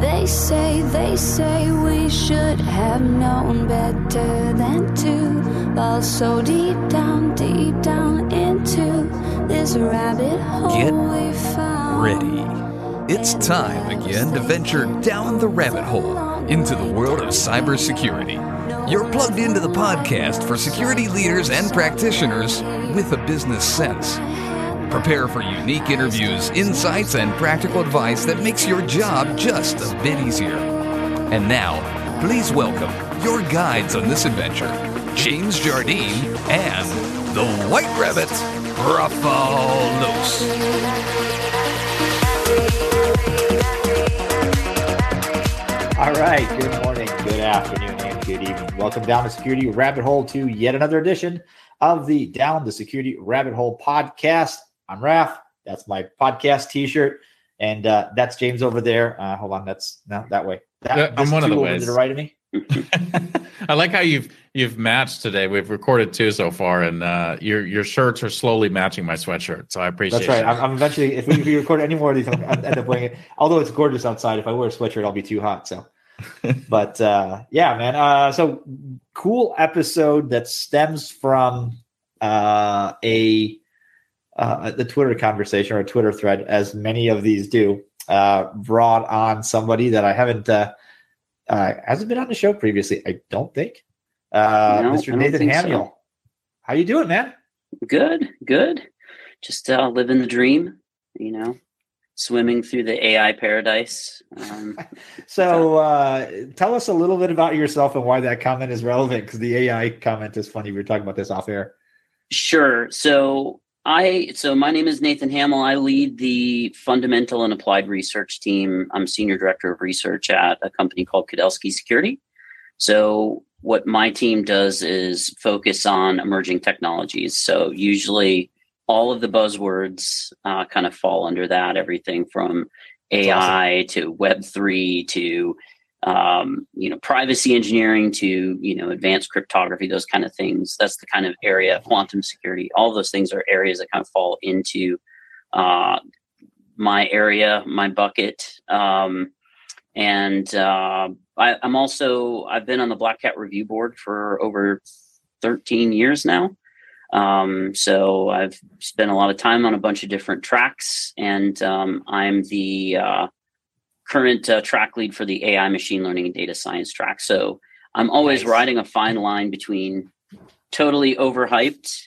They say, they say we should have known better than to fall so deep down, deep down into this rabbit hole Get we found. ready. It's time again to venture down the rabbit hole into the world of cybersecurity. You're plugged into the podcast for security leaders and practitioners with a business sense. Prepare for unique interviews, insights, and practical advice that makes your job just a bit easier. And now, please welcome your guides on this adventure, James Jardine and the White Rabbit, Rafal All right. Good morning, good afternoon, and good evening. Welcome down the Security Rabbit Hole to yet another edition of the Down the Security Rabbit Hole podcast. I'm Raf. That's my podcast T-shirt, and uh, that's James over there. Uh, hold on, that's no that way. That, I'm one of the ways. To the right of me. I like how you've you've matched today. We've recorded two so far, and uh, your your shirts are slowly matching my sweatshirt. So I appreciate. That's right. I'm, I'm eventually if we, if we record any more of these, I'll I'll end up wearing it. Although it's gorgeous outside, if I wear a sweatshirt, I'll be too hot. So, but uh, yeah, man. Uh, so cool episode that stems from uh, a uh, the Twitter conversation or Twitter thread, as many of these do. Uh, brought on somebody that I haven't uh, uh, hasn't been on the show previously. I don't think. Uh, No, Mr. don't Nathan think so. How you doing, man? Good, good. Just uh, living the dream, you know, swimming through the AI paradise. Um, So uh, tell us a little bit about yourself and why that comment is relevant because the AI comment is funny. We were talking about this off air. sure. So I, so my name is Nathan Hamiel. I lead the fundamental and applied research team. I'm senior director of research at a company called Kudelski Security. So what my team does is focus on emerging technologies. So usually all of the buzzwords uh, kind of fall under that. Everything from AI to Web three to um, you know privacy engineering to you know advanced cryptography, those kind of things. That's the kind of area. Quantum security. All those things are areas that kind of fall into uh, my area, my bucket. Um, and uh, I, I'm also I've been on the Black Hat Review Board for over 13 years now. Um, so I've spent a lot of time on a bunch of different tracks, and um, I'm the uh, current uh, track lead for the AI machine learning and data science track. So I'm always Nice. riding a fine line between totally overhyped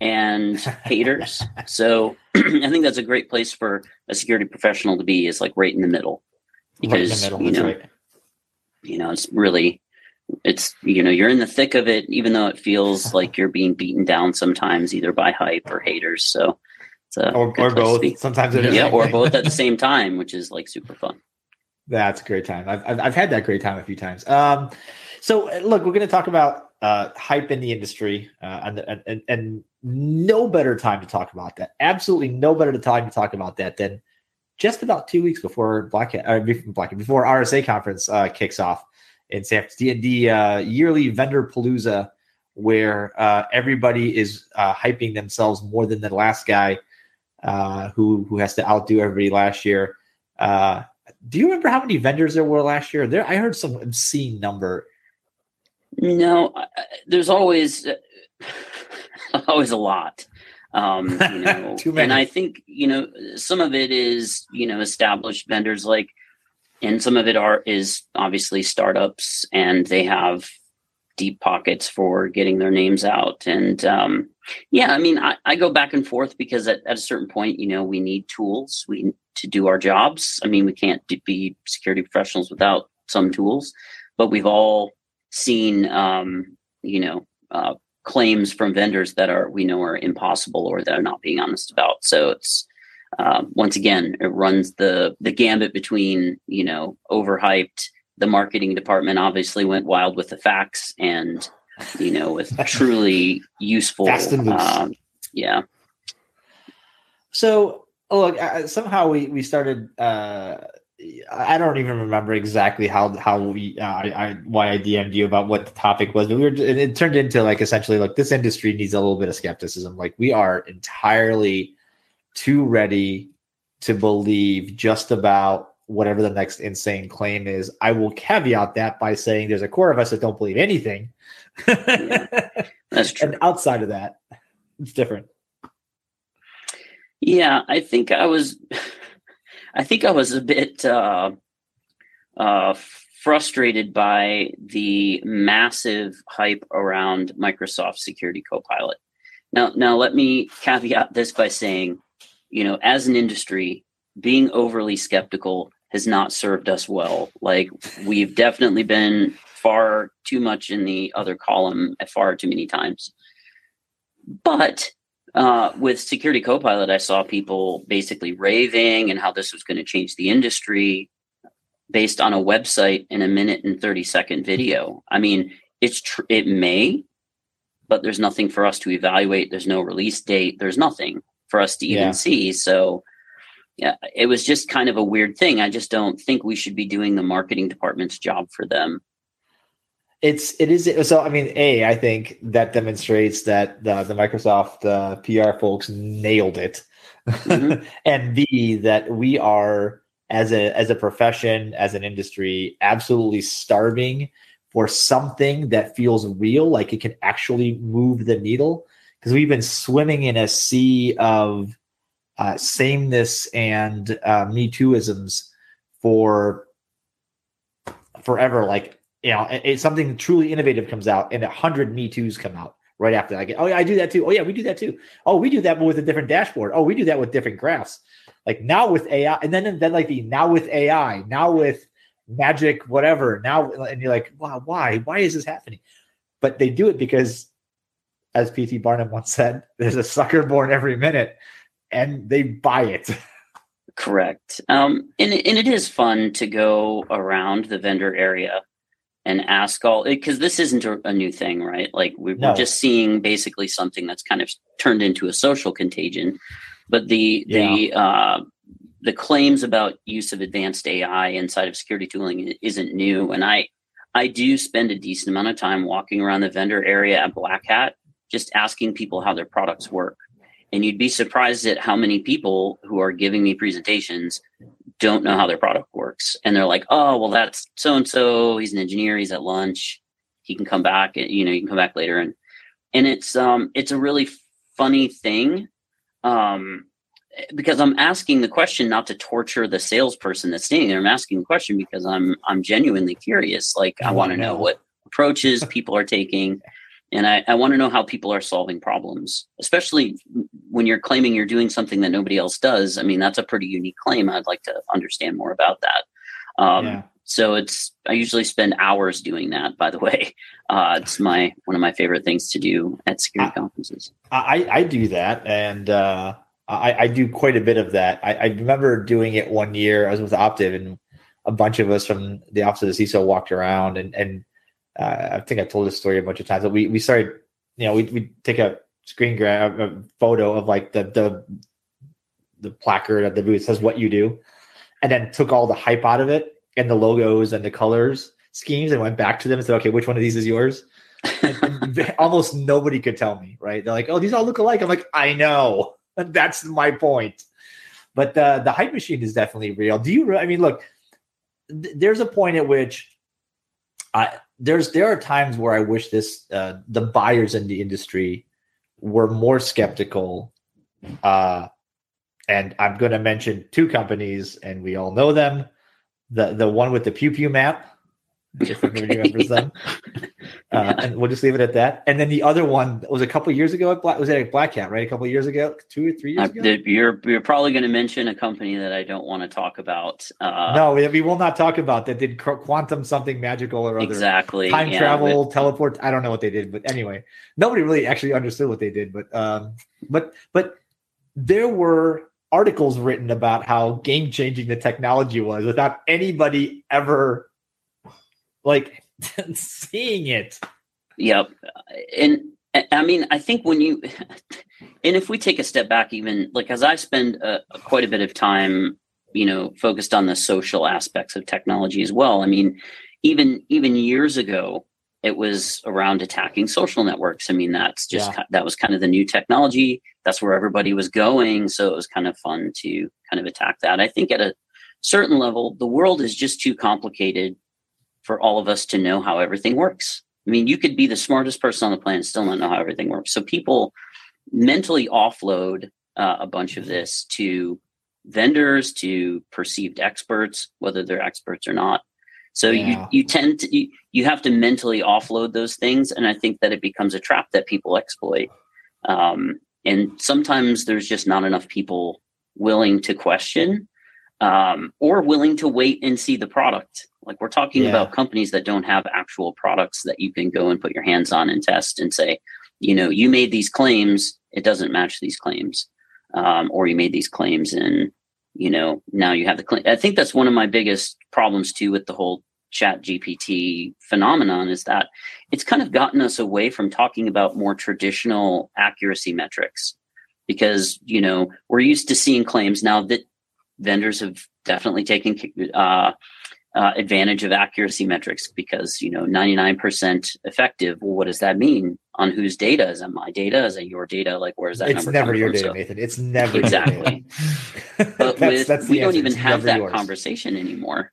and haters. So I think that's a great place for a security professional to be is like right in the middle because right the middle. you know right. you know it's really it's you know you're in the thick of it even though it feels like you're being beaten down sometimes either by hype or haters so it's a Or, or place to be. both. Sometimes it is. yeah or both at the same time which is like super fun That's a great time. I've, I've, I've had that great time a few times. Um, so uh, look, we're going to talk about uh, hype in the industry, uh, and, and and no better time to talk about that. Absolutely no better time to talk about that than just about two weeks before Black uh, before Black before RSA conference uh, kicks off in San Francisco, the, uh, yearly vendor palooza, where uh, everybody is hyping themselves more than the last guy who who has to outdo everybody last year. Uh, do you remember how many vendors there were last year? There, I heard some obscene number. no I- there's always always a lot um you know Too many. and i think you know some of it is you know established vendors like and some of it are is obviously startups and they have deep pockets for getting their names out and um yeah i mean i, I go back and forth because at, at a certain point you know we need tools we to do our jobs i mean we can't be security professionals without some tools but we've all seen um you know uh, claims from vendors that are we know are impossible or that are not being honest about so it's um, once again, it runs the the gambit between you know overhyped. The marketing department obviously went wild with the facts, and you know with truly useful. Fast and loose. um, yeah, So, look, uh, somehow we we started. Uh, I don't even remember exactly how how we uh, I, I why I DM'd you about what the topic was, but we were it, it turned into like essentially like this industry needs a little bit of skepticism. Like we are entirely too ready to believe just about whatever the next insane claim is. I will caveat that by saying there's a core of us that don't believe anything. Yeah, that's true. and outside of that, it's different. Yeah, I think I was, I think I was a bit uh, uh, frustrated by the massive hype around Microsoft Security Copilot. Now, now let me caveat this by saying, you know, as an industry, being overly skeptical has not served us well. Like we've definitely been far too much in the other column at far too many times. But uh, with Security Copilot, I saw people basically raving and how this was going to change the industry based on a website in a minute and 30 second video. I mean, it's tr- it may, but there's nothing for us to evaluate. There's no release date. There's nothing for us to even Yeah. see. So, yeah, it was just kind of a weird thing. I just don't think we should be doing the marketing department's job for them. It's it is so. I mean, a I think that demonstrates that the the Microsoft uh, PR folks nailed it, Mhm. and b that we are as a as a profession as an industry absolutely starving for something that feels real, like it can actually move the needle. Because we've been swimming in a sea of uh, sameness and uh, Me Tooisms for forever. Like you know, it, it's something truly innovative comes out, and a hundred Me Too's come out right after. Like, oh yeah, I do that too. Oh yeah, we do that too. Oh, we do that, but with a different dashboard. Oh, we do that with different graphs. Like now with AI, and then and then like the now with AI, now with magic, whatever. Now, and you're like, wow, why? Why is this happening? But they do it because, as P.T. Barnum once said, "There's a sucker born every minute," and they buy it. Correct. Um, and, and it is fun to go around the vendor area and ask all because this isn't a, new thing, right? Like we, No. we're just seeing basically something that's kind of turned into a social contagion. But the the uh, the claims about use of advanced AI inside of security tooling isn't new, and I I do spend a decent amount of time walking around the vendor area at Black Hat, just asking people how their products work. And you'd be surprised at how many people who are giving me presentations don't know how their product works. And they're like, oh, well, that's so and so. He's an engineer. He's at lunch. He can come back. You know, you can come back later. And and it's um it's a really funny thing, um, because I'm asking the question not to torture the salesperson that's standing there. I'm asking the question because I'm I'm genuinely curious. Like I want to know know. what approaches people are taking. And I, I want to know how people are solving problems, especially when you're claiming you're doing something that nobody else does. I mean, that's a pretty unique claim. I'd like to understand more about that. Um, Yeah. So it's I usually spend hours doing that. By the way, uh, it's my one of my favorite things to do at security Ah. conferences. I, I do that, and uh, I, I do quite a bit of that. I, I remember doing it one year. I was with Optiv, and a bunch of us from the office of the CISO walked around, and and uh, I think I told this story a bunch of times. But we we started, you know, we we take a screen grab a photo of like the the the placard at the booth says what you do, and then took all the hype out of it and the logos and the colors schemes and went back to them and said, okay, which one of these is yours? almost nobody could tell me, right? They're like, oh, these all look alike. I'm like, I know. That's my point. But the the hype machine is definitely real. Do you? I mean, look, th- there's a point at which I there's there are times where I wish this uh, the buyers in the industry were more skeptical. Uh, and I'm going to mention two companies, and we all know them. The the one with the pew pew map, if Okay. remembers them. Uh, and we'll just leave it at that. And then the other one was a couple years ago at Black was at Black Hat, right? A couple years ago, two or three years Uh, ago. you're you're probably going to mention a company that I don't want to talk about. Uh, no, we, we will not talk about that. Did quantum something magical or other exactly. time yeah, travel, but- teleport? I don't know what they did, but anyway, nobody really actually understood what they did. But um, but but there were articles written about how game changing the technology was without anybody ever like seeing it. Yep. And I- mean, I think when you, and if we take a step back, even like as I spend uh, quite a bit of time, you know, focused on the social aspects of technology as well. I mean, even even years ago, it was around attacking social networks. I mean, that's just Yeah. that was kind of the new technology. That's where everybody was going. So it was kind of fun to kind of attack that. I think at a certain level, the world is just too complicated for all of us to know how everything works. I mean, you could be the smartest person on the planet, still not know how everything works. So people mentally offload uh, a bunch of this to vendors, to perceived experts, whether they're experts or not. So yeah. you you tend to you, you have to mentally offload those things, and I think that it becomes a trap that people exploit. Um, and sometimes there's just not enough people willing to question um, or willing to wait and see the product. Like we're talking yeah. about companies that don't have actual products that you can go and put your hands on and test and say, you know, you made these claims, it doesn't match these claims, um, or you made these claims and you know now you have the claim. I think that's one of my biggest problems too with the whole chat gpt phenomenon is that it's kind of gotten us away from talking about more traditional accuracy metrics because you know we're used to seeing claims now that vendors have definitely taken uh, uh, advantage of accuracy metrics because you know 99% effective. Well what does that mean? On whose data? Is it my data? Is it your data? Like where's that it's never your data so, nathan. It's never exactly. But that's, with, that's we don't even have that yours. conversation anymore.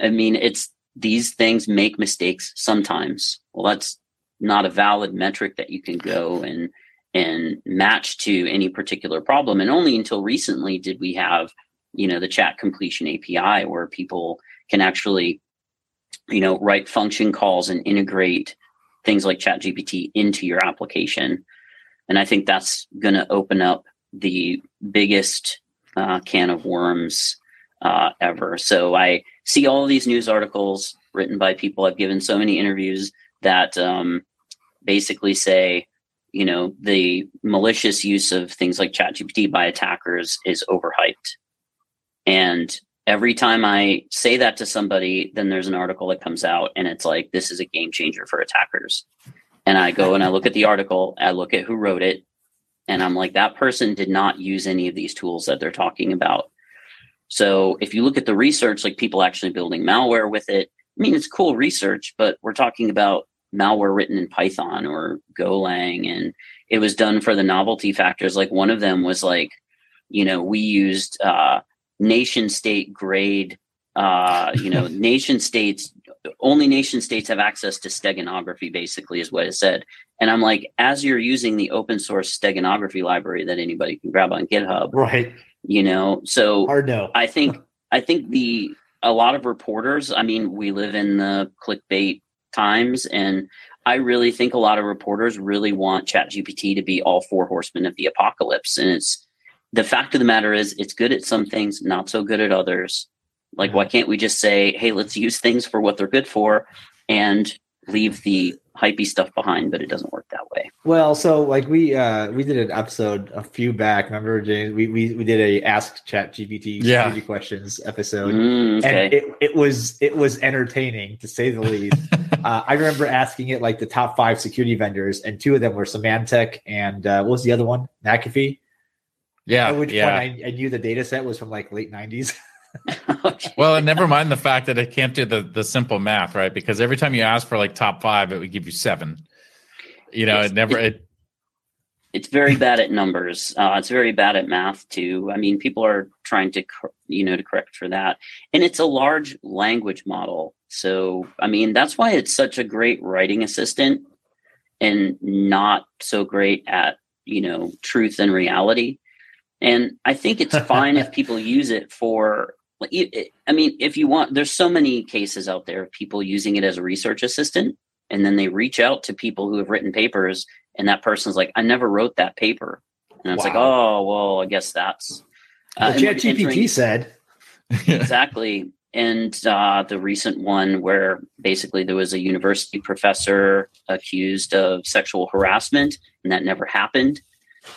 I mean it's these things make mistakes sometimes. Well, that's not a valid metric that you can go and and match to any particular problem. And only until recently did we have, you know, the chat completion API where people can actually, you know, write function calls and integrate things like ChatGPT into your application. And I think that's going to open up the biggest uh, can of worms uh, ever. So I see all these news articles written by people. I've given so many interviews that um, basically say, you know, the malicious use of things like ChatGPT by attackers is overhyped. And every time I say that to somebody, then there's an article that comes out and it's like, this is a game changer for attackers. And I go and I look at the article, I look at who wrote it, and I'm like, that person did not use any of these tools that they're talking about. So if you look at the research, like people actually building malware with it, I mean, it's cool research, but we're talking about malware written in Python or Golang, and it was done for the novelty factors. Like one of them was like, you know, we used uh, nation state grade, uh, you know, nation states, only nation states have access to steganography, basically, is what it said. And I'm like, as you're using the open source steganography library that anybody can grab on GitHub, right? You know, so hard no. I think I think the a lot of reporters, I mean, we live in the clickbait times, and I really think a lot of reporters really want ChatGPT to be all four horsemen of the apocalypse. And it's the fact of the matter is, it's good at some things, not so good at others. Like, why can't we just say, hey, let's use things for what they're good for and leave the hypey stuff behind, but it doesn't work that way. Well, so like we uh we did an episode a few back. Remember, James? We we, we did a Ask Chat GPT yeah. questions episode, mm, okay. and it, it was it was entertaining to say the least. uh, I remember asking it like the top five security vendors, and two of them were Symantec and uh, what was the other one? McAfee. Yeah. At which yeah. point I, I knew the data set was from like late nineties. Well, and never mind the fact that it can't do the the simple math, right? Because every time you ask for like top five, it would give you seven. You know, it's, it never it, it's very bad at numbers. Uh, it's very bad at math too. I mean, people are trying to you know to correct for that, and it's a large language model. So, I mean, that's why it's such a great writing assistant, and not so great at you know truth and reality. And I think it's fine if people use it for I mean, if you want, there's so many cases out there of people using it as a research assistant, and then they reach out to people who have written papers, and that person's like, "I never wrote that paper," and it's wow. like, "Oh, well, I guess that's." Uh, well, ChatGPT said exactly, and uh, the recent one where basically there was a university professor accused of sexual harassment, and that never happened.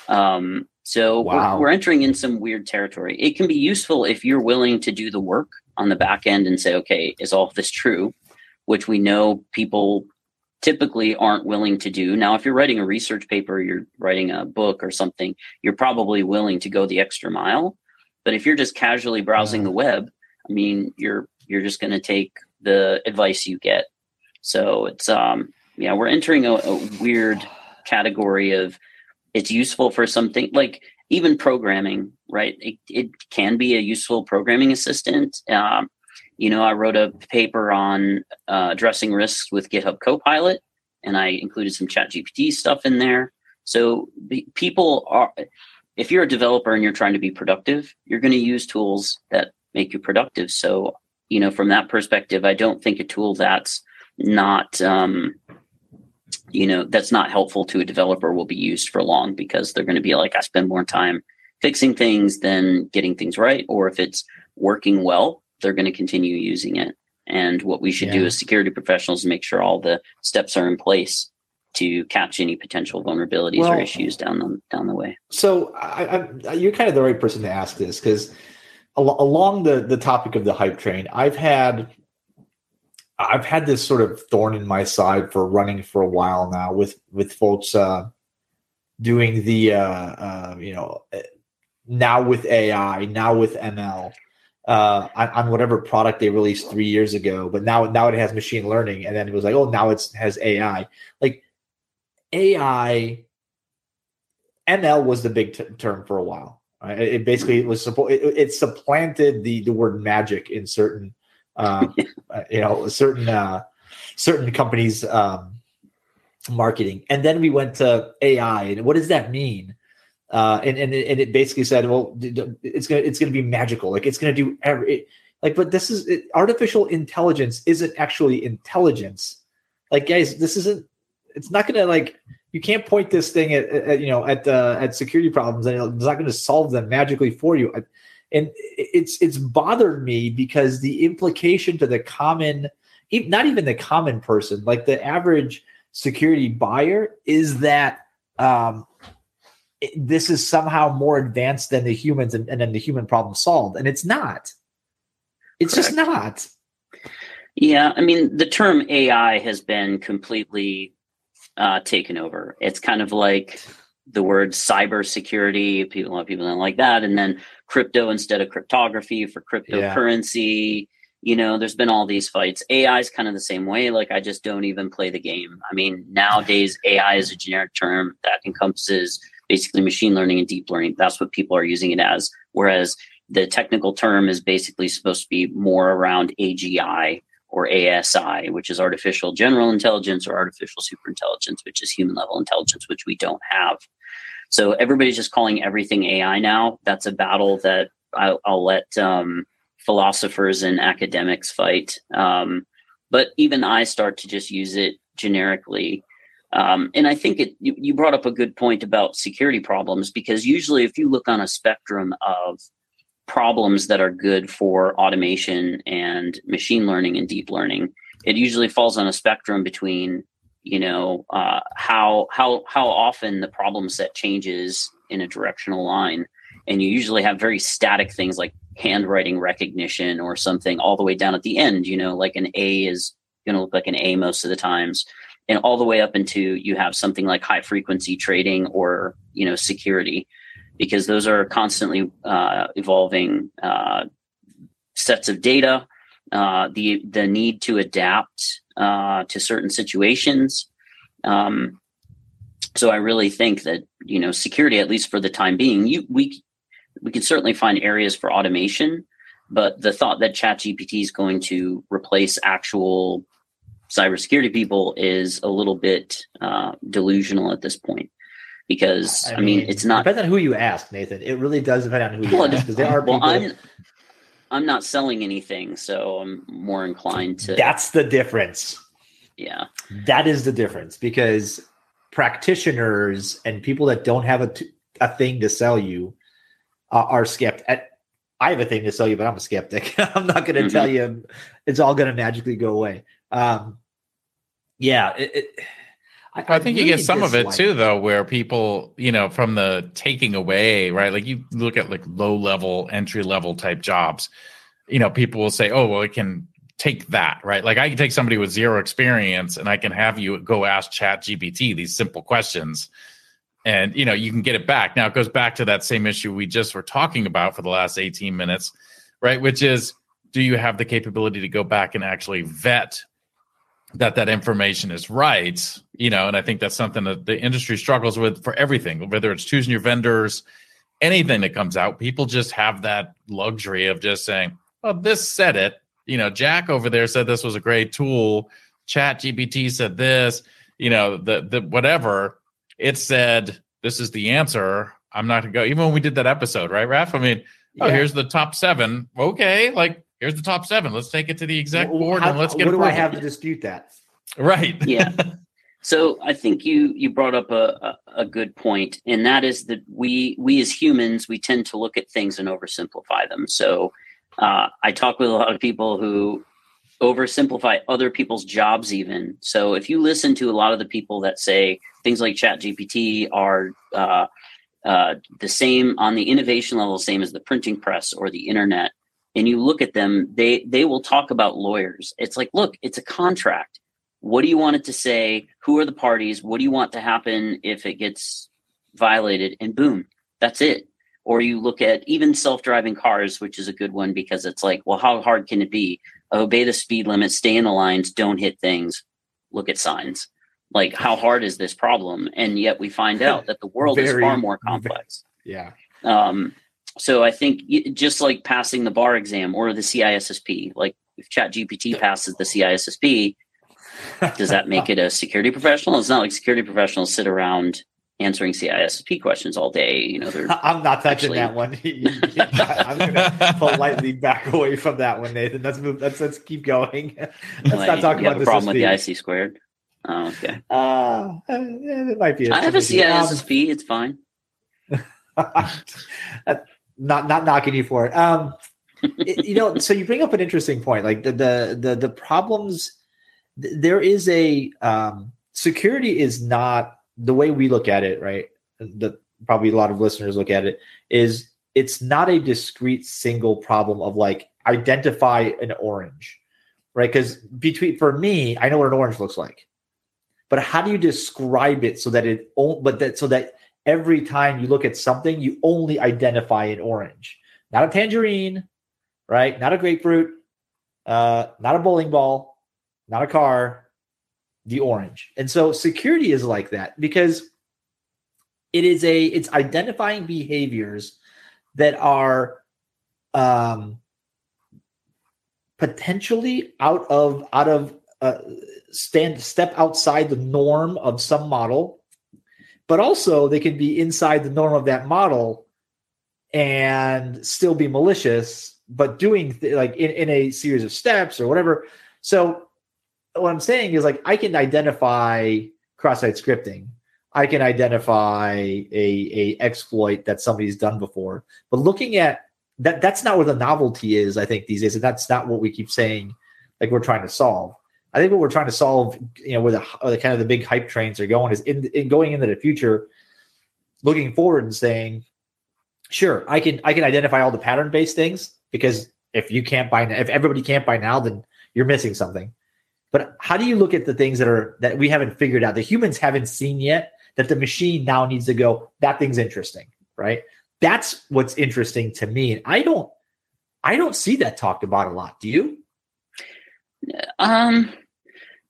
Um, so wow. we're, we're entering in some weird territory. It can be useful if you're willing to do the work on the back end and say, okay, is all of this true? Which we know people typically aren't willing to do. Now, if you're writing a research paper, you're writing a book or something, you're probably willing to go the extra mile. But if you're just casually browsing the web, I mean, you're you're just going to take the advice you get. So it's um yeah, we're entering a, a weird category of it's useful for something like even programming, right? It, it can be a useful programming assistant. Um, you know, I wrote a paper on uh, addressing risks with GitHub Copilot, and I included some Chat GPT stuff in there. So people are, if you're a developer and you're trying to be productive, you're going to use tools that make you productive. So, you know, from that perspective, I don't think a tool that's not, um, you know, that's not helpful to a developer will be used for long because they're going to be like, I spend more time fixing things than getting things right. Or if it's working well, they're going to continue using it. And what we should yeah. do as security professionals is make sure all the steps are in place to catch any potential vulnerabilities well, or issues down the down the way. So I, I, you're kind of the right person to ask this because al- along the the topic of the hype train, I've had I've had this sort of thorn in my side for running for a while now with with folks uh, doing the uh, uh, you know now with AI, now with ML uh, on, on, whatever product they released three years ago, but now now it has machine learning, and then it was like, oh, now it has AI. Like AI, ML was the big t- term for a while. Right? It, basically was it, it, supplanted the the word magic in certain, um, uh, you know, certain uh, certain companies' um, marketing, and then we went to AI. And what does that mean? uh, and and it, and it basically said, well, it's gonna it's gonna be magical, like it's gonna do every it, like, but this is it, artificial intelligence isn't actually intelligence. Like, guys, this isn't. It's not gonna like you can't point this thing at, at you know at uh, at security problems and it's not going to solve them magically for you. And it's it's bothered me because the implication to the common, not even the common person, like the average security buyer, is that um, this is somehow more advanced than the humans and, and then the human problem solved. And it's not. It's Correct. just not. Yeah, I mean, the term AI has been completely uh, taken over. It's kind of like the word cybersecurity. People, a lot of people don't like that, and then crypto instead of cryptography for cryptocurrency. Yeah. You know, there's been all these fights. AI is kind of the same way. Like, I just don't even play the game. I mean, nowadays AI is a generic term that encompasses basically machine learning and deep learning. That's what people are using it as. Whereas the technical term is basically supposed to be more around AGI or ASI, which is artificial general intelligence, or artificial superintelligence, which is human level intelligence, which we don't have. So everybody's just calling everything AI now. That's a battle that I'll, I'll let um, philosophers and academics fight. Um, but even I start to just use it generically um, and I think it, you, you brought up a good point about security problems because usually, if you look on a spectrum of problems that are good for automation and machine learning and deep learning, it usually falls on a spectrum between you know uh, how how how often the problem set changes in a directional line, and you usually have very static things like handwriting recognition or something all the way down at the end. You know, like an A is going to look like an A most of the times and all the way up into you have something like high frequency trading or you know security because those are constantly uh, evolving uh, sets of data uh, the the need to adapt uh, to certain situations. Um, so i really think that you know security at least for the time being you we we can certainly find areas for automation but the thought that chat gpt is going to replace actual cybersecurity people is a little bit uh, delusional at this point because I, I mean, it's not depends on who you ask, Nathan. It really does depend on who you well, ask because there are well, people. I'm, I'm not selling anything, so I'm more inclined to. That's the difference. Yeah, that is the difference because practitioners and people that don't have a, t- a thing to sell you uh, are skeptic. I have a thing to sell you, but I'm a skeptic. I'm not going to mm-hmm. tell you it's all going to magically go away. Um, yeah, it, it, I, I, think really you get some of it too, though, where people, you know, from the taking away, right? Like you look at like low level, entry level type jobs, you know, people will say, oh, well, it can take that, right? Like I can take somebody with zero experience and I can have you go ask Chat GPT these simple questions and you know you can get it back now it goes back to that same issue we just were talking about for the last 18 minutes right which is do you have the capability to go back and actually vet that that information is right you know and i think that's something that the industry struggles with for everything whether it's choosing your vendors anything that comes out, people just have that luxury of just saying, "Oh, this said it." You know, Jack over there said this was a great tool. Chat GPT said this. You know, the the whatever it said. This is the answer. I'm not gonna go. Even when we did that episode, right, Raf? I mean, oh, yeah. oh, here's the top seven. Okay, like here's the top seven. Let's take it to the exec well, board how, and let's get. What do I have to dispute that? Right. Yeah. So I think you you brought up a, a, a, good point, and that is that we we as humans we tend to look at things and oversimplify them. So uh, I talk with a lot of people who oversimplify other people's jobs even. So if you listen to a lot of the people that say things like Chat GPT are uh, uh, the same on the innovation level, same as the printing press or the internet, and you look at them, they they will talk about lawyers. It's like, look, it's a contract. What do you want it to say? Who are the parties? What do you want to happen if it gets violated? And boom, that's it. Or you look at even self-driving cars, which is a good one because it's like, well, how hard can it be? Obey the speed limit, stay in the lines, don't hit things, look at signs. Like, how hard is this problem? And yet we find out that the world Very, is far more complex. Yeah. Um, so I think just like passing the bar exam or the CISSP, like if Chat GPT passes the CISSP, does that make it a security professional? It's not like security professionals sit around answering CISSP questions all day. You know, I'm not touching actually... that one. I'm going to politely back away from that one, Nathan. Let's move. Let's let's keep going. Let's like, not talk about the problem with the IC squared. Oh, okay. Uh, it might be. I have a CISSP. It's fine. Not not knocking you for it. Um, it, you know, so you bring up an interesting point. Like the the the, the problems. Th- there is a um, security is not the way we look at it, right? The probably a lot of listeners look at it is it's not a discrete single problem of like identify an orange, right? Because between for me, I know what an orange looks like, but how do you describe it so that it but that so that every time you look at something, you only identify an orange, not a tangerine, right? Not a grapefruit, uh, not a bowling ball, not a car, the orange. And so security is like that because it is a it's identifying behaviors that are um potentially out of out of uh, stand step outside the norm of some model but also they can be inside the norm of that model and still be malicious but doing th- like in, in a series of steps or whatever. So what i'm saying is like i can identify cross-site scripting. I can identify a, a exploit that somebody's done before. But looking at that that's not where the novelty is i think these days and that's not what we keep saying like we're trying to solve I think what we're trying to solve, you know, where the, where the kind of the big hype trains are going is in, in going into the future, looking forward and saying, sure, I can I can identify all the pattern based things because if you can't buy now, if everybody can't buy now, then you're missing something. But how do you look at the things that are that we haven't figured out, the humans haven't seen yet, that the machine now needs to go, that thing's interesting, right? That's what's interesting to me. I don't I don't see that talked about a lot. Do you? Um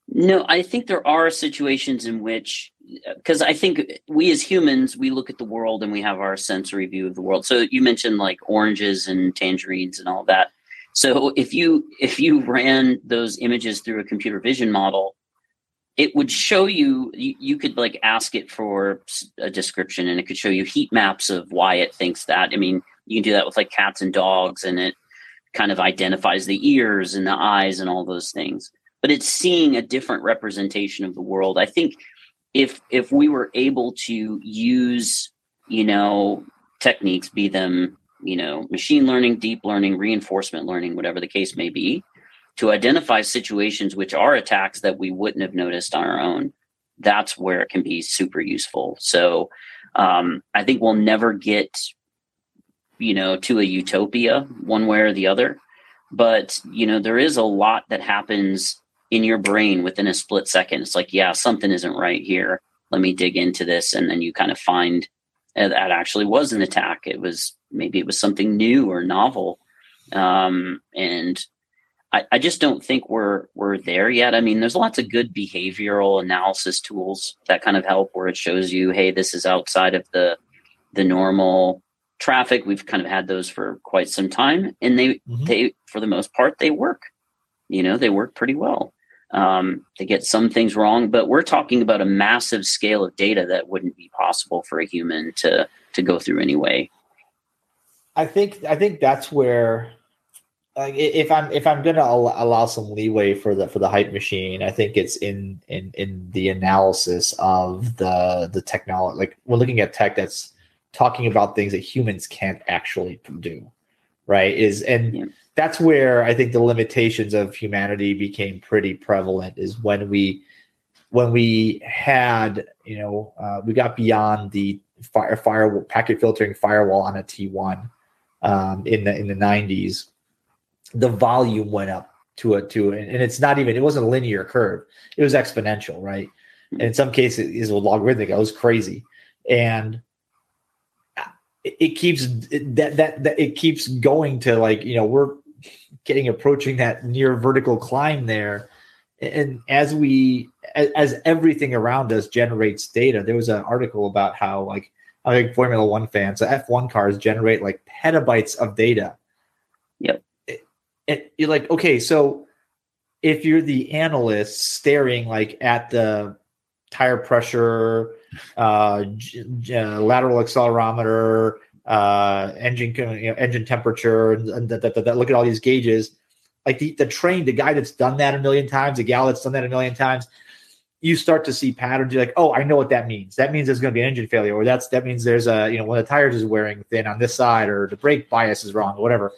no, I think there are situations in which, because I think we as humans, we look at the world and we have our sensory view of the world. So you mentioned like oranges and tangerines and all that. So if you if you ran those images through a computer vision model, it would show you, you you could like ask it for a description and it could show you heat maps of why it thinks that. I mean, you can do that with like cats and dogs and it kind of identifies the ears and the eyes and all those things but it's seeing a different representation of the world. I think if if we were able to use, you know, techniques, be them, you know, machine learning, deep learning, reinforcement learning, whatever the case may be, to identify situations which are attacks that we wouldn't have noticed on our own, that's where it can be super useful. So um, I think we'll never get, you know, to a utopia one way or the other. But you know, there is a lot that happens in your brain within a split second. It's like, yeah, something isn't right here. Let me dig into this. And then you kind of find that actually was an attack. It was maybe it was something new or novel. Um, and I, I just don't think we're we're there yet. I mean, there's lots of good behavioral analysis tools that kind of help where it shows you, hey, this is outside of the the normal traffic. We've kind of had those for quite some time, and they mm-hmm. they for the most part they work. You know, they work pretty well. Um, they get some things wrong, but we're talking about a massive scale of data that wouldn't be possible for a human to to go through anyway. I think I think that's where like if I'm if I'm gonna allow some leeway for the for the hype machine, I think it's in in in the analysis of the the technology. Like we're looking at tech that's talking about things that humans can't actually do, right? Is and yeah that's where I think the limitations of humanity became pretty prevalent. Is when we when we had you know uh, we got beyond the fire firewall packet filtering firewall on a T1 um, in the in the 90s, the volume went up to a to and it's not even it wasn't a linear curve; it was exponential, right? And in some cases, it was logarithmic. It was crazy, and it, keeps that, that that it keeps going to like you know we're getting approaching that near vertical climb there. And as we as, everything around us generates data there was an article about how like i think formula one fans so f1 cars generate like petabytes of data. Yep. It, it, you're like okay so if you're the analyst staring like at the tire pressure uh, j- j- lateral accelerometer uh, engine you know, engine temperature and, and that, that, that, look at all these gauges. Like the, the train, the guy that's done that a million times, the gal that's done that a million times, you start to see patterns. You're like, oh, I know what that means. That means there's going to be an engine failure, or that's that means there's a you know one of the tires is wearing thin on this side, or the brake bias is wrong, or whatever.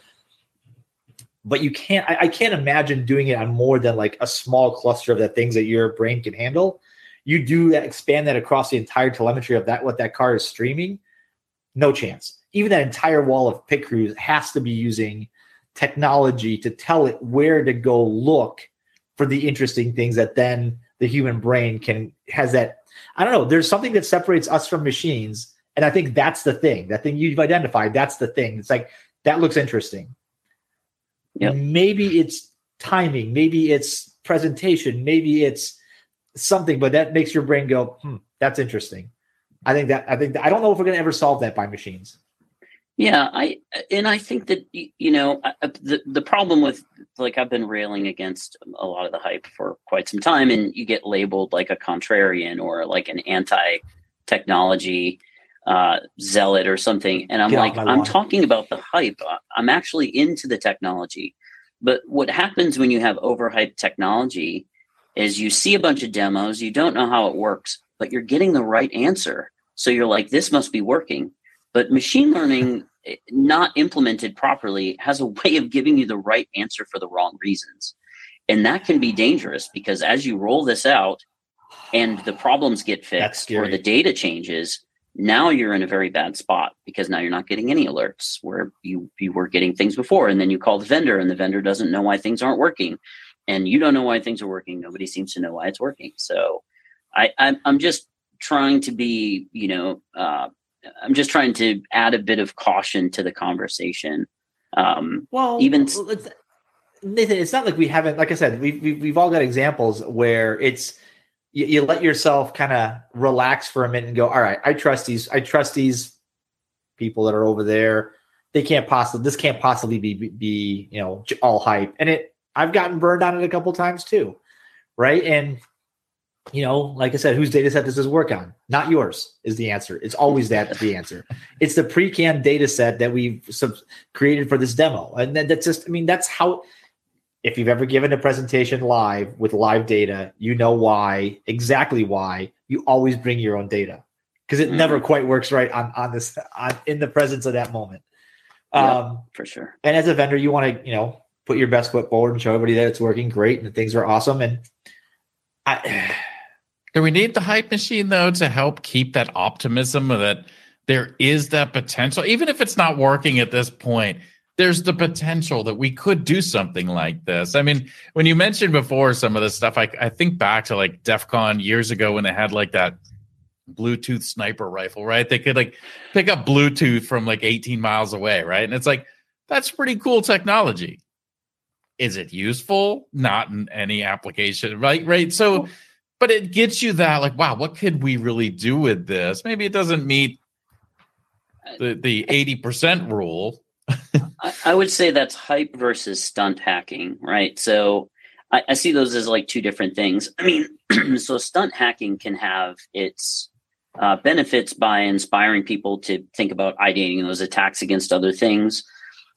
But you can't. I, I can't imagine doing it on more than like a small cluster of the things that your brain can handle. You do that, expand that across the entire telemetry of that what that car is streaming. No chance even that entire wall of pit crews has to be using technology to tell it where to go look for the interesting things that then the human brain can has that i don't know there's something that separates us from machines and i think that's the thing that thing you've identified that's the thing. It's like that looks interesting. Yep. maybe it's timing maybe it's presentation maybe it's something but that makes your brain go hmm, that's interesting. I think that i think that, i don't know if we're going to ever solve that by machines yeah, I and I think that you know the the problem with like I've been railing against a lot of the hype for quite some time, and you get labeled like a contrarian or like an anti technology uh, zealot or something, and I'm get like I'm talking about the hype. I'm actually into the technology, but what happens when you have overhyped technology is you see a bunch of demos, you don't know how it works, but you're getting the right answer, so you're like, this must be working. But machine learning not implemented properly has a way of giving you the right answer for the wrong reasons. And that can be dangerous because as you roll this out and the problems get fixed or the data changes, now you're in a very bad spot because now you're not getting any alerts where you, you were getting things before. And then you call the vendor and the vendor doesn't know why things aren't working. And you don't know why things are working. Nobody seems to know why it's working. So I, I'm, I'm just trying to be, you know, uh, I'm just trying to add a bit of caution to the conversation. Um, well, even it's, Nathan, it's not like we haven't. Like I said, we've we've, we've all got examples where it's you, you let yourself kind of relax for a minute and go, all right, I trust these. I trust these people that are over there. They can't possibly. This can't possibly be be, be you know all hype. And it, I've gotten burned on it a couple times too, right? And you know, like I said, whose data set does this work on? Not yours is the answer. It's always that the answer. It's the pre-canned data set that we've sub- created for this demo. And then that's just, I mean, that's how, if you've ever given a presentation live with live data, you know why, exactly why you always bring your own data because it mm-hmm. never quite works right on, on this, on, in the presence of that moment. Um, for sure. And as a vendor, you want to, you know, put your best foot forward and show everybody that it's working great and things are awesome. And I, do we need the hype machine though to help keep that optimism that there is that potential, even if it's not working at this point? There's the potential that we could do something like this. I mean, when you mentioned before some of this stuff, I, I think back to like DEF CON years ago when they had like that Bluetooth sniper rifle, right? They could like pick up Bluetooth from like 18 miles away, right? And it's like, that's pretty cool technology. Is it useful? Not in any application, right? Right. So, but it gets you that like wow what could we really do with this maybe it doesn't meet the the eighty percent rule. I, I, would say that's hype versus stunt hacking, right? So I, I see those as like two different things. I mean, so stunt hacking can have its uh, benefits by inspiring people to think about ideating those attacks against other things.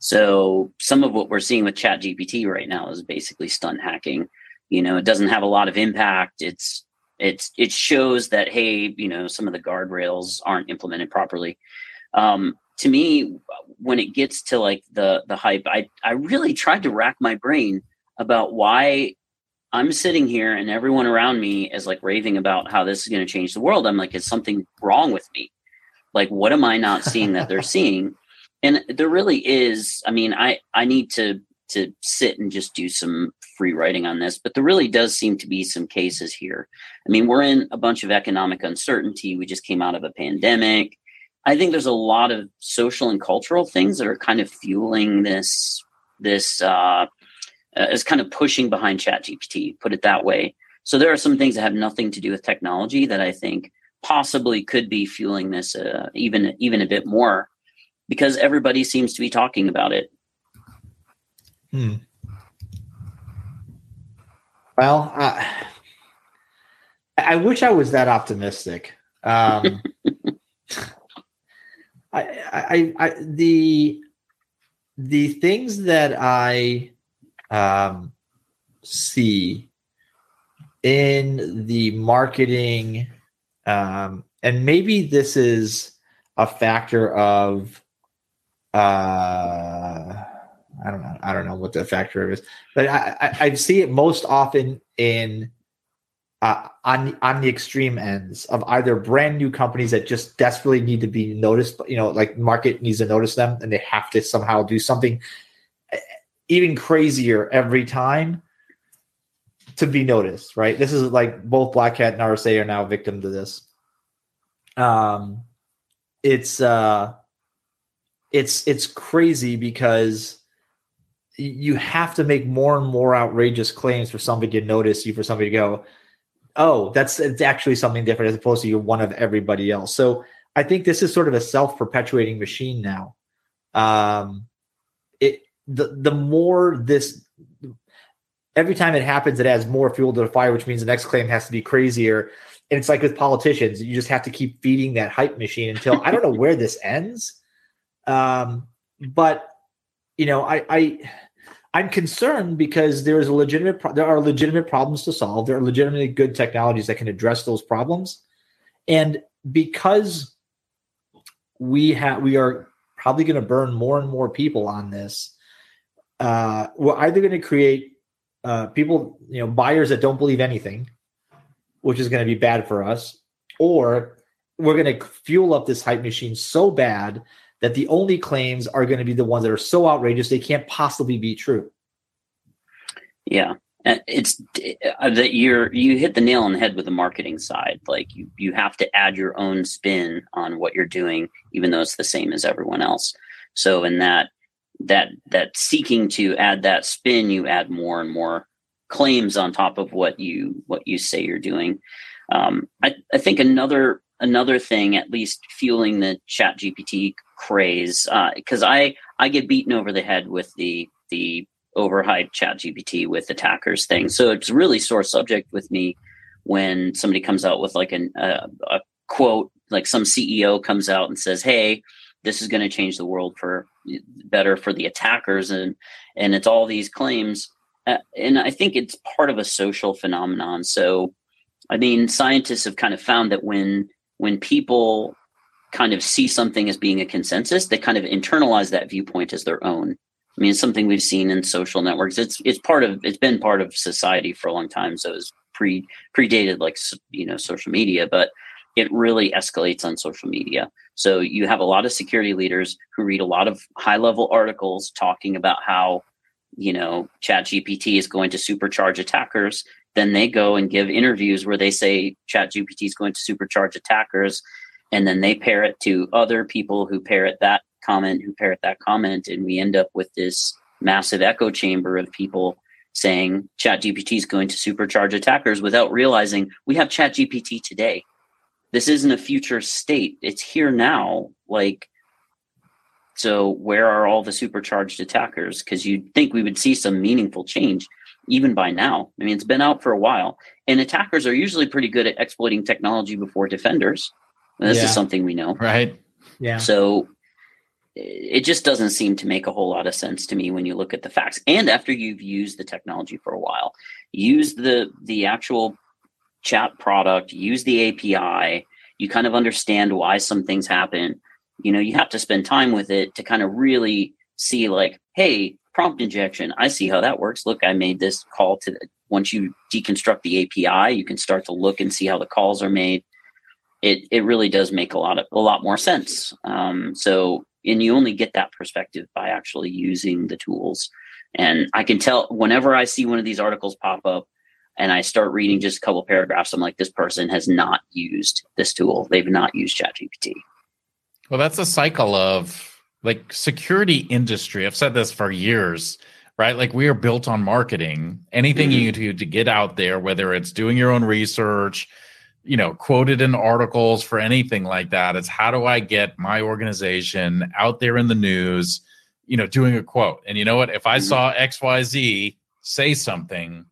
So some of what we're seeing with Chat GPT right now is basically stunt hacking. You know, it doesn't have a lot of impact. It's it's it shows that hey, you know, some of the guardrails aren't implemented properly. Um, to me, when it gets to like the the hype, I I really tried to rack my brain about why I'm sitting here and everyone around me is like raving about how this is going to change the world. I'm like, is something wrong with me? Like, what am I not seeing that they're seeing? And there really is. I mean, I I need to to sit and just do some free writing on this, but there really does seem to be some cases here. I mean, we're in a bunch of economic uncertainty. We just came out of a pandemic. I think there's a lot of social and cultural things that are kind of fueling this this uh, uh, is kind of pushing behind ChatGPT, put it that way. So there are some things that have nothing to do with technology that I think possibly could be fueling this uh, even even a bit more because everybody seems to be talking about it. Hmm. Well, uh, I wish I was that optimistic. Um, I, I, I, the the things that I um, see in the marketing, um, and maybe this is a factor of, uh, I don't know, I don't know what the factor is, but I, I, I see it most often in uh, on on the extreme ends of either brand new companies that just desperately need to be noticed. You know, like market needs to notice them, and they have to somehow do something even crazier every time to be noticed, right? This is like both Black Hat and RSA are now victim to this. Um, it's uh, it's it's crazy because you have to make more and more outrageous claims for somebody to notice you, for somebody to go, oh, that's it's actually something different as opposed to you're one of everybody else. So I think this is sort of a self perpetuating machine now. Um, the the more this every time it happens, it adds more fuel to the fire, which means the next claim has to be crazier. And it's like with politicians, you just have to keep feeding that hype machine until I don't know where this ends. Um, but you know, I, I I'm concerned because there is a legitimate pro- there are legitimate problems to solve. There are legitimately good technologies that can address those problems, and because we have we are probably going to burn more and more people on this uh, we're either going to create uh, people, you know, buyers that don't believe anything, which is going to be bad for us, or we're going to fuel up this hype machine so bad that the only claims are going to be the ones that are so outrageous they can't possibly be true. Yeah, it's uh, that you're you hit the nail on the head with the marketing side. Like you you have to add your own spin on what you're doing, even though it's the same as everyone else. So in that that that seeking to add that spin, you add more and more claims on top of what you what you say you're doing. Um, I, I think another another thing, at least fueling the Chat GPT craze, because uh, I I get beaten over the head with the the overhyped Chat GPT with attackers thing. So it's really sore subject with me when somebody comes out with like an, uh, a quote, like some CEO comes out and says, "Hey, this is going to change the world for better for the attackers and and it's all these claims uh, and i think it's part of a social phenomenon so i mean scientists have kind of found that when when people kind of see something as being a consensus they kind of internalize that viewpoint as their own i mean it's something we've seen in social networks it's it's part of it's been part of society for a long time so it's pre predated like you know social media but it really escalates on social media. So you have a lot of security leaders who read a lot of high level articles talking about how, you know, Chat GPT is going to supercharge attackers. Then they go and give interviews where they say Chat GPT is going to supercharge attackers. And then they pair it to other people who parrot that comment, who parrot that comment. And we end up with this massive echo chamber of people saying Chat GPT is going to supercharge attackers without realizing we have Chat GPT today this isn't a future state it's here now like So where are all the supercharged attackers? Because you'd think we would see some meaningful change even by now. I mean, it's been out for a while, and attackers are usually pretty good at exploiting technology before defenders. And this yeah. is something we know, right? Yeah. So eh, it just doesn't seem to make a whole lot of sense to me when you look at the facts. And after you've used the technology for a while, use the the actual chat product, use the API, you kind of understand why some things happen. You know, you have to spend time with it to kind of really see like, hey, prompt injection. I see how that works. Look, I made this call to once you deconstruct the API, you can start to look and see how the calls are made. It it really does make a lot of a lot more sense. Um, so and you only get that perspective by actually using the tools. And I can tell whenever I see one of these articles pop up and I start reading just a couple paragraphs, I'm like, this person has not used this tool. They've not used ChatGPT. Well, that's a cycle of like security industry. I've said this for years, right? Like we are built on marketing. Anything mm-hmm. you do to get out there, whether it's doing your own research, you know, quoted in articles for anything like that. It's how do I get my organization out there in the news, you know, doing a quote. And you know what? If I mm-hmm. saw XYZ say something,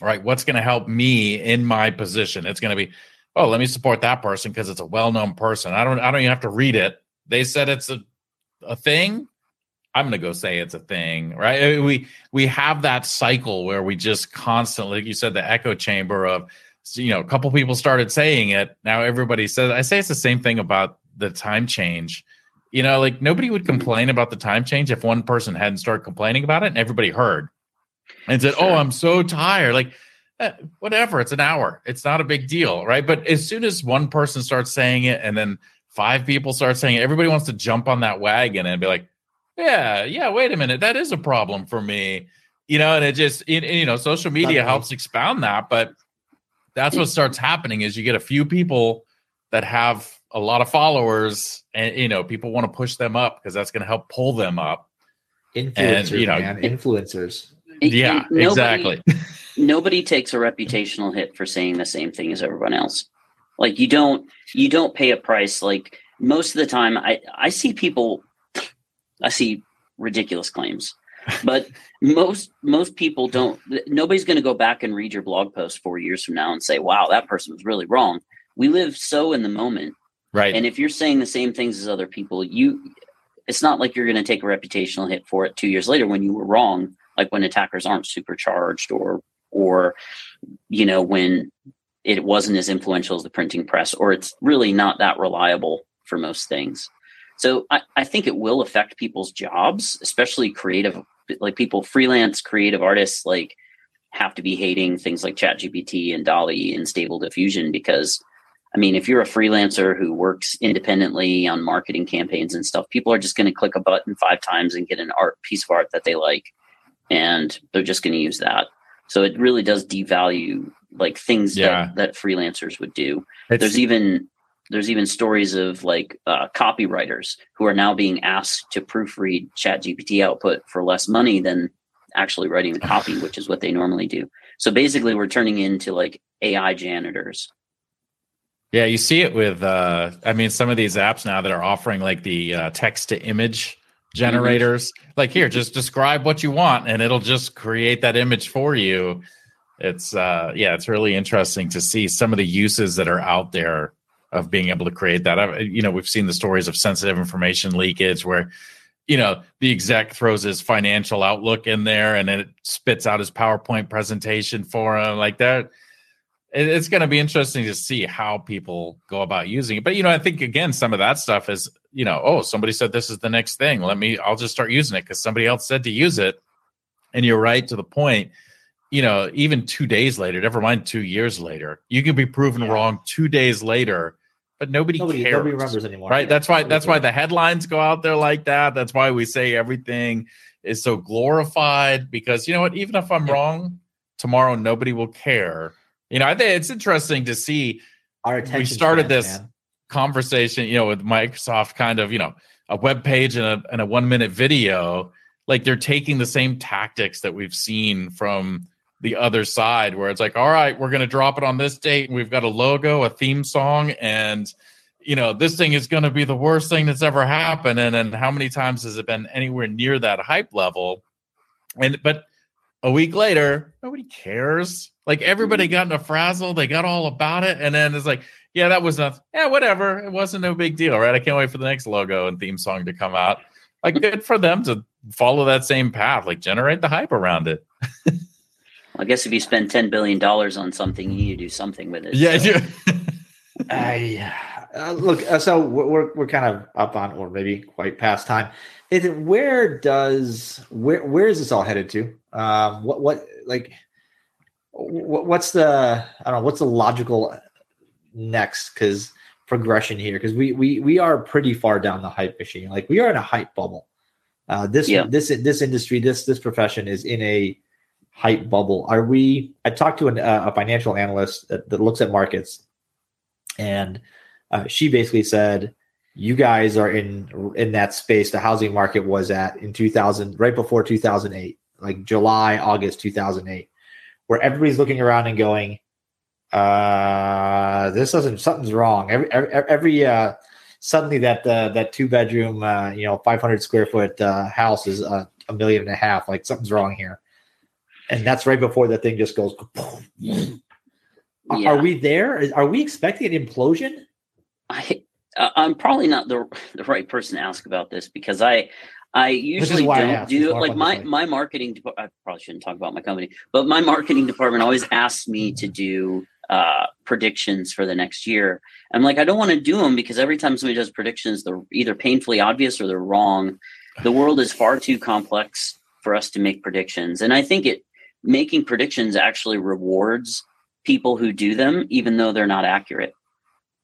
right, what's going to help me in my position? It's going to be, oh, let me support that person because it's a well-known person. I don't I don't even have to read it. They said it's a a thing. I'm going to go say it's a thing, right? We we have that cycle where we just constantly, like you said, the echo chamber of you know, a couple people started saying it. Now everybody says, I say it's the same thing about the time change. You know, like nobody would complain about the time change if one person hadn't started complaining about it and everybody heard and said, oh, sure. Oh, I'm so tired. Like, eh, whatever, it's an hour. It's not a big deal. Right. But as soon as one person starts saying it and then five people start saying it, everybody wants to jump on that wagon and be like, yeah, yeah, wait a minute. That is a problem for me. You know, and it just, it, you know, social media helps expound that. But that's what starts happening is you get a few people that have a lot of followers and you know people want to push them up because that's going to help pull them up influencers and, you know man, influencers yeah nobody, exactly nobody takes a reputational hit for saying the same thing as everyone else like you don't you don't pay a price. Like most of the time i i see people i see ridiculous claims. But most most people don't nobody's going to go back and read your blog post four years from now and say wow that person was really wrong. We live so in the moment. Right. And if you're saying the same things as other people you it's not like you're going to take a reputational hit for it two years later when you were wrong like when attackers aren't supercharged or or you know when it wasn't as influential as the printing press or it's really not that reliable for most things. So I, I think it will affect people's jobs especially creative like people freelance creative artists like have to be hating things like chat gpt and DALL-E and stable diffusion because i mean if you're a freelancer who works independently on marketing campaigns and stuff people are just going to click a button five times and get an art piece of art that they like and they're just going to use that so it really does devalue like things yeah. that, that freelancers would do. It's, there's even there's even stories of like uh, copywriters who are now being asked to proofread chat gpt output for less money than actually writing the copy which is what they normally do. So basically we're turning into like ai janitors. Yeah you see it with uh i mean some of these apps now that are offering like the uh, text to image generators like here just describe what you want and it'll just create that image for you it's uh yeah it's really interesting to see some of the uses that are out there of being able to create that. I, you know, we've seen the stories of sensitive information leakage where, you know, the exec throws his financial outlook in there and it spits out his PowerPoint presentation for him like that. It's going to be interesting to see how people go about using it. But, you know, I think again, some of that stuff is, you know, oh, somebody said this is the next thing. Let me, I'll just start using it because somebody else said to use it. And you're right to the point you know, even two days later, never mind two years later, you can be proven yeah. wrong two days later but nobody, nobody cares. Nobody remembers anymore. Right. Yeah, that's why. That's cares. why the headlines go out there like that. That's why we say everything is so glorified because you know what? Even if I'm yeah. wrong tomorrow, nobody will care. You know, I think it's interesting to see. Our we started this man. conversation, you know, with Microsoft, kind of, you know, a web page and a and a one minute video. Like they're taking the same tactics that we've seen from the other side where it's like all right we're going to drop it on this date we've got a logo a theme song and you know, this thing is going to be the worst thing that's ever happened. And then how many times has it been anywhere near that hype level? And, but a week later, nobody cares. Like everybody mm-hmm. got in a frazzle, they got all about it. And then it's like, yeah, that was a, yeah, whatever. It wasn't no big deal, right? I can't wait for the next logo and theme song to come out. Like, good for them to follow that same path, like generate the hype around it. I guess if you spend $10 billion on something, you need to do something with it. Yeah. So. I, uh, look, uh, so we're, we're kind of up on, or maybe quite past time. Is it, where does, where, where is this all headed to? Um, what, what, like, what, what's the, I don't know, what's the logical next? Because progression here, because we, we, we are pretty far down the hype machine. Like, we are in a hype bubble. Uh, this, yeah. this, this industry, this, this profession is in a, hype bubble. Are we? I talked to an, uh, a financial analyst that, that, looks at markets, and uh, she basically said, "You guys are in in that space. The housing market was at in 2000, right before 2008, like July, August 2008, where everybody's looking around and going, uh, this doesn't something's wrong. Every every, every uh, suddenly that uh, that two bedroom, uh, you know, 500 square foot uh, house is uh, a million and a half. Like something's wrong here." and that's right before the thing just goes. Yeah. Are we there? Are we expecting an implosion? I I'm probably not the the right person to ask about this because I I usually don't do like my my marketing. I probably shouldn't talk about my company, but my marketing department always asks me to do uh, predictions for the next year. I'm like, I don't want to do them because every time somebody does predictions, they're either painfully obvious or they're wrong. The world is far too complex for us to make predictions, and I think it making predictions actually rewards people who do them, even though they're not accurate.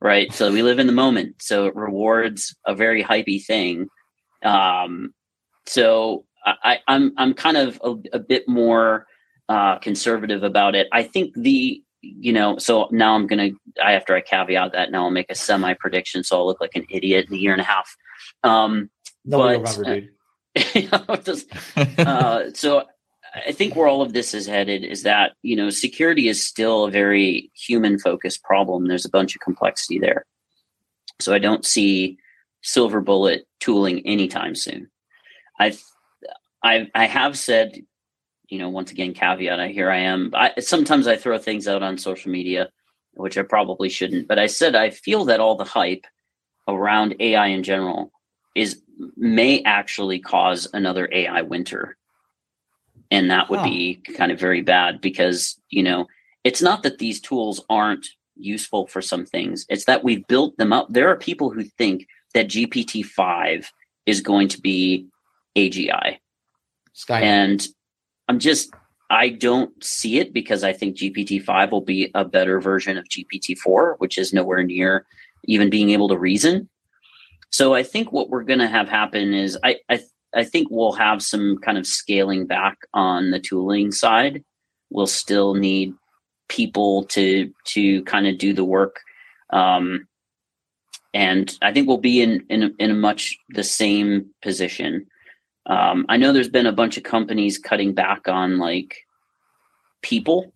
Right. So we live in the moment. So it rewards a very hypey thing. Um, so I, am I'm, I'm kind of a, a bit more uh, conservative about it. I think the you know so now I'm gonna I after I caveat that now I'll make a semi prediction so I'll look like an idiot in a year and a half. Um, no but, remember, dude. uh, so I think where all of this is headed is that, you know, security is still a very human focused problem. There's a bunch of complexity there. So I don't see silver bullet tooling anytime soon. I've, I, I have said, you know, once again, caveat, I here I am. I, sometimes I throw things out on social media, which I probably shouldn't, but I said, I feel that all the hype around AI in general is may actually cause another AI winter and that would oh. be kind of very bad because you know it's not that these tools aren't useful for some things it's that we've built them up there are people who think that gpt-5 is going to be agi Sky. and i'm just i don't see it because i think gpt-5 will be a better version of gpt-4 which is nowhere near even being able to reason so i think what we're going to have happen is i i I think we'll have some kind of scaling back on the tooling side. We'll still need people to to kind of do the work, um, and I think we'll be in in in a much the same position. Um, I know there's been a bunch of companies cutting back on like people.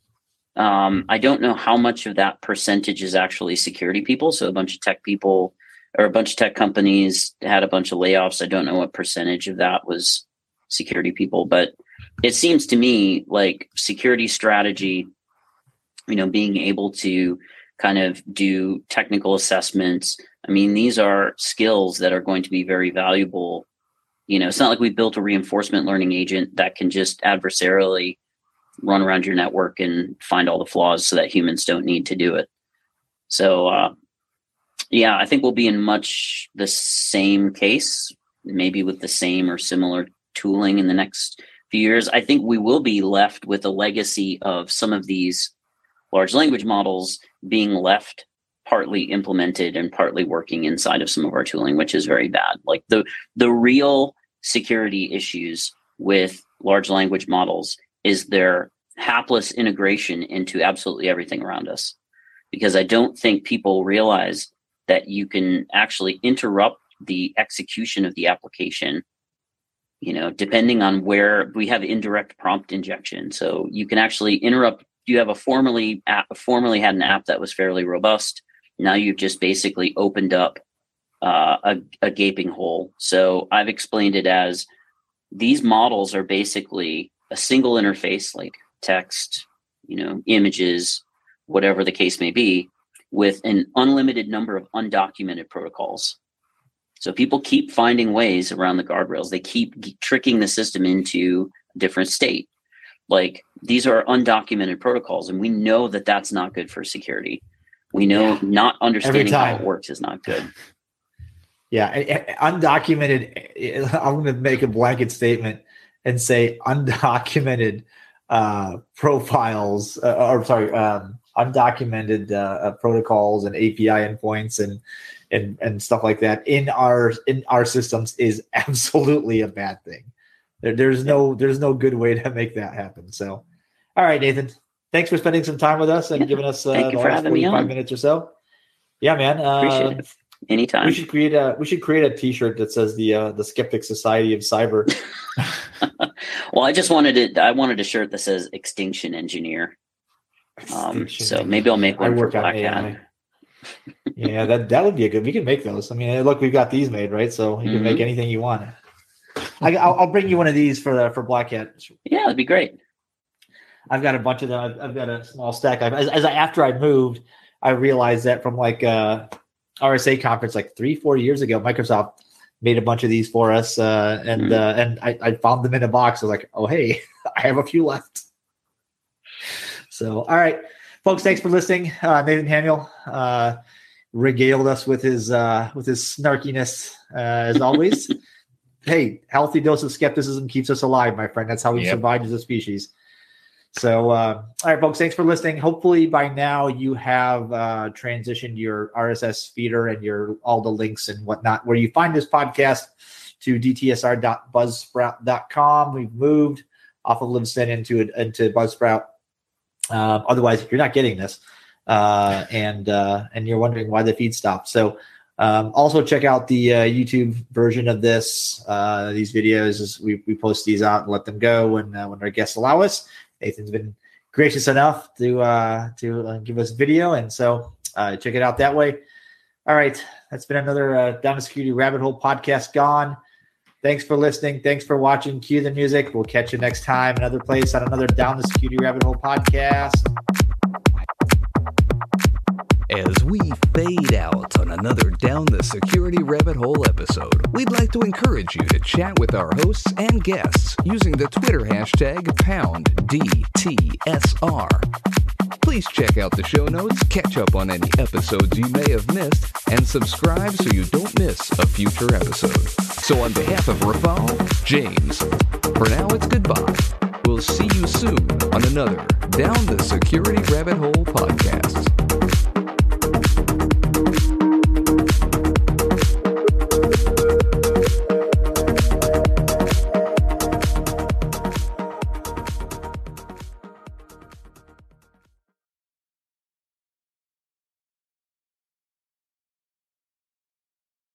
Um, I don't know how much of that percentage is actually security people. So a bunch of tech people or a bunch of tech companies had a bunch of layoffs. I don't know what percentage of that was security people, but it seems to me like security strategy, you know, being able to kind of do technical assessments. I mean, these are skills that are going to be very valuable. You know, it's not like we built a reinforcement learning agent that can just adversarially run around your network and find all the flaws so that humans don't need to do it. So uh, yeah, I think we'll be in much the same case, maybe with the same or similar tooling in the next few years. I think we will be left with a legacy of some of these large language models being left partly implemented and partly working inside of some of our tooling, which is very bad. Like the the real security issues with large language models is their hapless integration into absolutely everything around us. Because I don't think people realize that you can actually interrupt the execution of the application you know depending on where we have indirect prompt injection so you can actually interrupt you have a formerly app formerly had an app that was fairly robust now you've just basically opened up uh, a, a gaping hole. So I've explained it as these models are basically a single interface, like text, you know, images, whatever the case may be, with an unlimited number of undocumented protocols. So people keep finding ways around the guardrails. They keep tricking the system into a different state. Like these are undocumented protocols, and we know that that's not good for security. We know yeah. not understanding how it works is not good. Yeah, undocumented. I'm going to make a blanket statement and say undocumented uh, profiles, uh, or sorry, um, undocumented uh, uh protocols and API endpoints and and and stuff like that in our in our systems is absolutely a bad thing. There, there's no there's no good way to make that happen. So, all right, Nathan, thanks for spending some time with us and yeah. giving us uh, the last 45 minutes or so. Yeah, man. Uh, Anytime. We should create a we should create a T-shirt that says the uh, the Skeptic Society of Cyber. well, I just wanted it. I wanted a shirt that says Extinction Engineer. Um, so maybe I'll make one I work for Black Hat. yeah, that that would be a good. We can make those. I mean, look, we've got these made, right? So you mm-hmm. can make mm-hmm. anything you want. I, will bring you one of these for uh, for Black Hat. Yeah, that'd be great. I've got a bunch of them. I've, I've got a small stack. I've, as, as I, after I moved, I realized that from like uh, RSA conference like three, four years ago, Microsoft made a bunch of these for us, uh, and mm-hmm. uh, and I, I, found them in a box. I was like, oh hey, I have a few left. So all right, folks, thanks for listening. Uh, Nathan Hamiel uh, regaled us with his uh, with his snarkiness uh, as always. hey, healthy dose of skepticism keeps us alive, my friend. That's how we yep. survived as a species. So, uh, all right, folks, thanks for listening. Hopefully, by now you have uh, transitioned your RSS feeder and your all the links and whatnot where you find this podcast to dtsr.buzzsprout.com. We've moved off of Libsyn into into Buzzsprout. Uh, otherwise, you're not getting this, uh, and uh, and you're wondering why the feed stopped. So. Um, also, check out the uh, YouTube version of this. Uh, these videos, we, we post these out and let them go when uh, when our guests allow us. Nathan's been gracious enough to uh, to uh, give us video, and so uh, check it out that way. All right, that's been another uh, Down the Security Rabbit Hole podcast gone. Thanks for listening. Thanks for watching. Cue the music. We'll catch you next time, another place on another Down the Security Rabbit Hole podcast. As we fade out on another Down the Security Rabbit Hole episode, we'd like to encourage you to chat with our hosts and guests using the Twitter hashtag PoundDTSR. Please check out the show notes, catch up on any episodes you may have missed, and subscribe so you don't miss a future episode. So, on behalf of Rafal, James, for now it's goodbye. We'll see you soon on another Down the Security Rabbit Hole